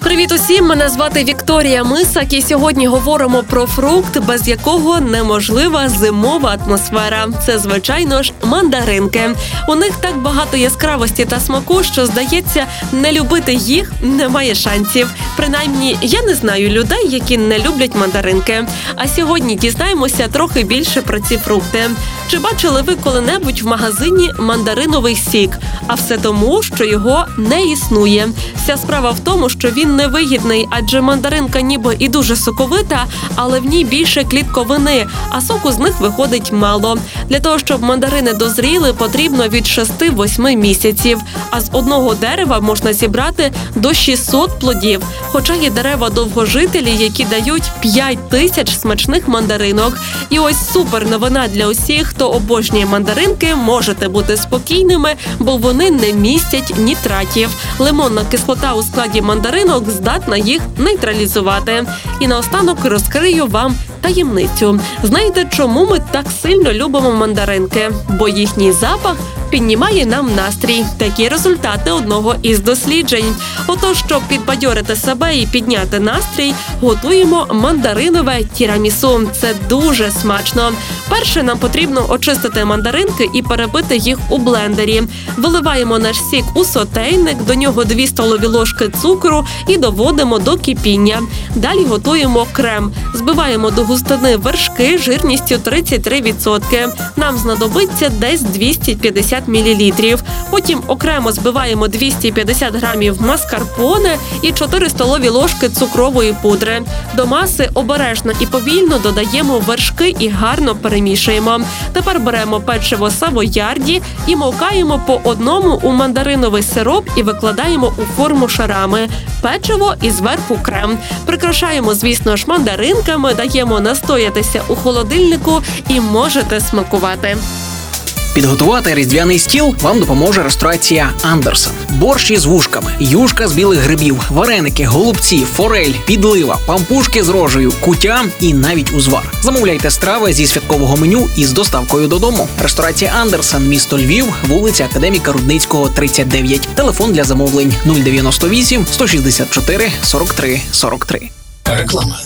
Привіт усім! Мене звати Вікторія Мисак, і сьогодні говоримо про фрукт, без якого неможлива зимова атмосфера. Це звичайно ж мандаринки. У них так багато яскравості та смаку, що здається, не любити їх немає шансів. Принаймні, я не знаю людей, які не люблять мандаринки. А сьогодні дізнаємося трохи більше про ці фрукти. Чи бачили ви коли-небудь в магазині мандариновий сік? А все тому, що його не існує. Вся справа в тому, що він невигідний, адже мандаринка ніби і дуже соковита, але в ній більше клітковини, а соку з них виходить мало. Для того, щоб мандарини дозріли, потрібно від 6-8 місяців. А з одного дерева можна зібрати до 600 плодів. Хоча є дерева довгожителі, які дають 5 тисяч смачних мандаринок. І ось супер новина для усіх, хто обожнює мандаринки, можете бути спокійними, бо вони не містять нітратів. Лимонна кислота у складі мандаринок здатна їх нейтралізувати. І наостанок розкрию вам таємницю. Знаєте, чому ми так сильно любимо мандаринки? Бо їхній запах піднімає нам настрій. Такі результати одного із досліджень. Отож, щоб підбадьорити себе і підняти настрій, готуємо мандаринове тірамісу. Це дуже смачно. Перше нам потрібно очистити мандаринки і перебити їх у блендері. Виливаємо наш сік у сотейник, до нього 2 столові ложки цукру і доводимо до кипіння. Далі готуємо крем. Збиваємо до густини вершки жирністю 33%. Нам знадобиться десь 250 мл. Потім окремо збиваємо 250 грамів маскарпоне і 4 столові ложки цукрової пудри. До маси обережно і повільно додаємо вершки і гарно перемішуємо. Тепер беремо печиво савоярді і мовкаємо по одному у мандариновий сироп і викладаємо у форму шарами. Печиво і зверху крем. Прикрашаємо, звісно ж, мандаринками, даємо настоятися у холодильнику і можете смакувати. Підготувати різдвяний стіл вам допоможе ресторація Андерсен. Борщ із вушками, юшка з білих грибів, вареники, голубці, форель, підлива, пампушки з рожею, кутя і навіть узвар. Замовляйте страви зі святкового меню із доставкою додому. Ресторація Андерсен, місто Львів, вулиця Академіка Рудницького, 39. Телефон для замовлень 098 164 43 43. Реклама.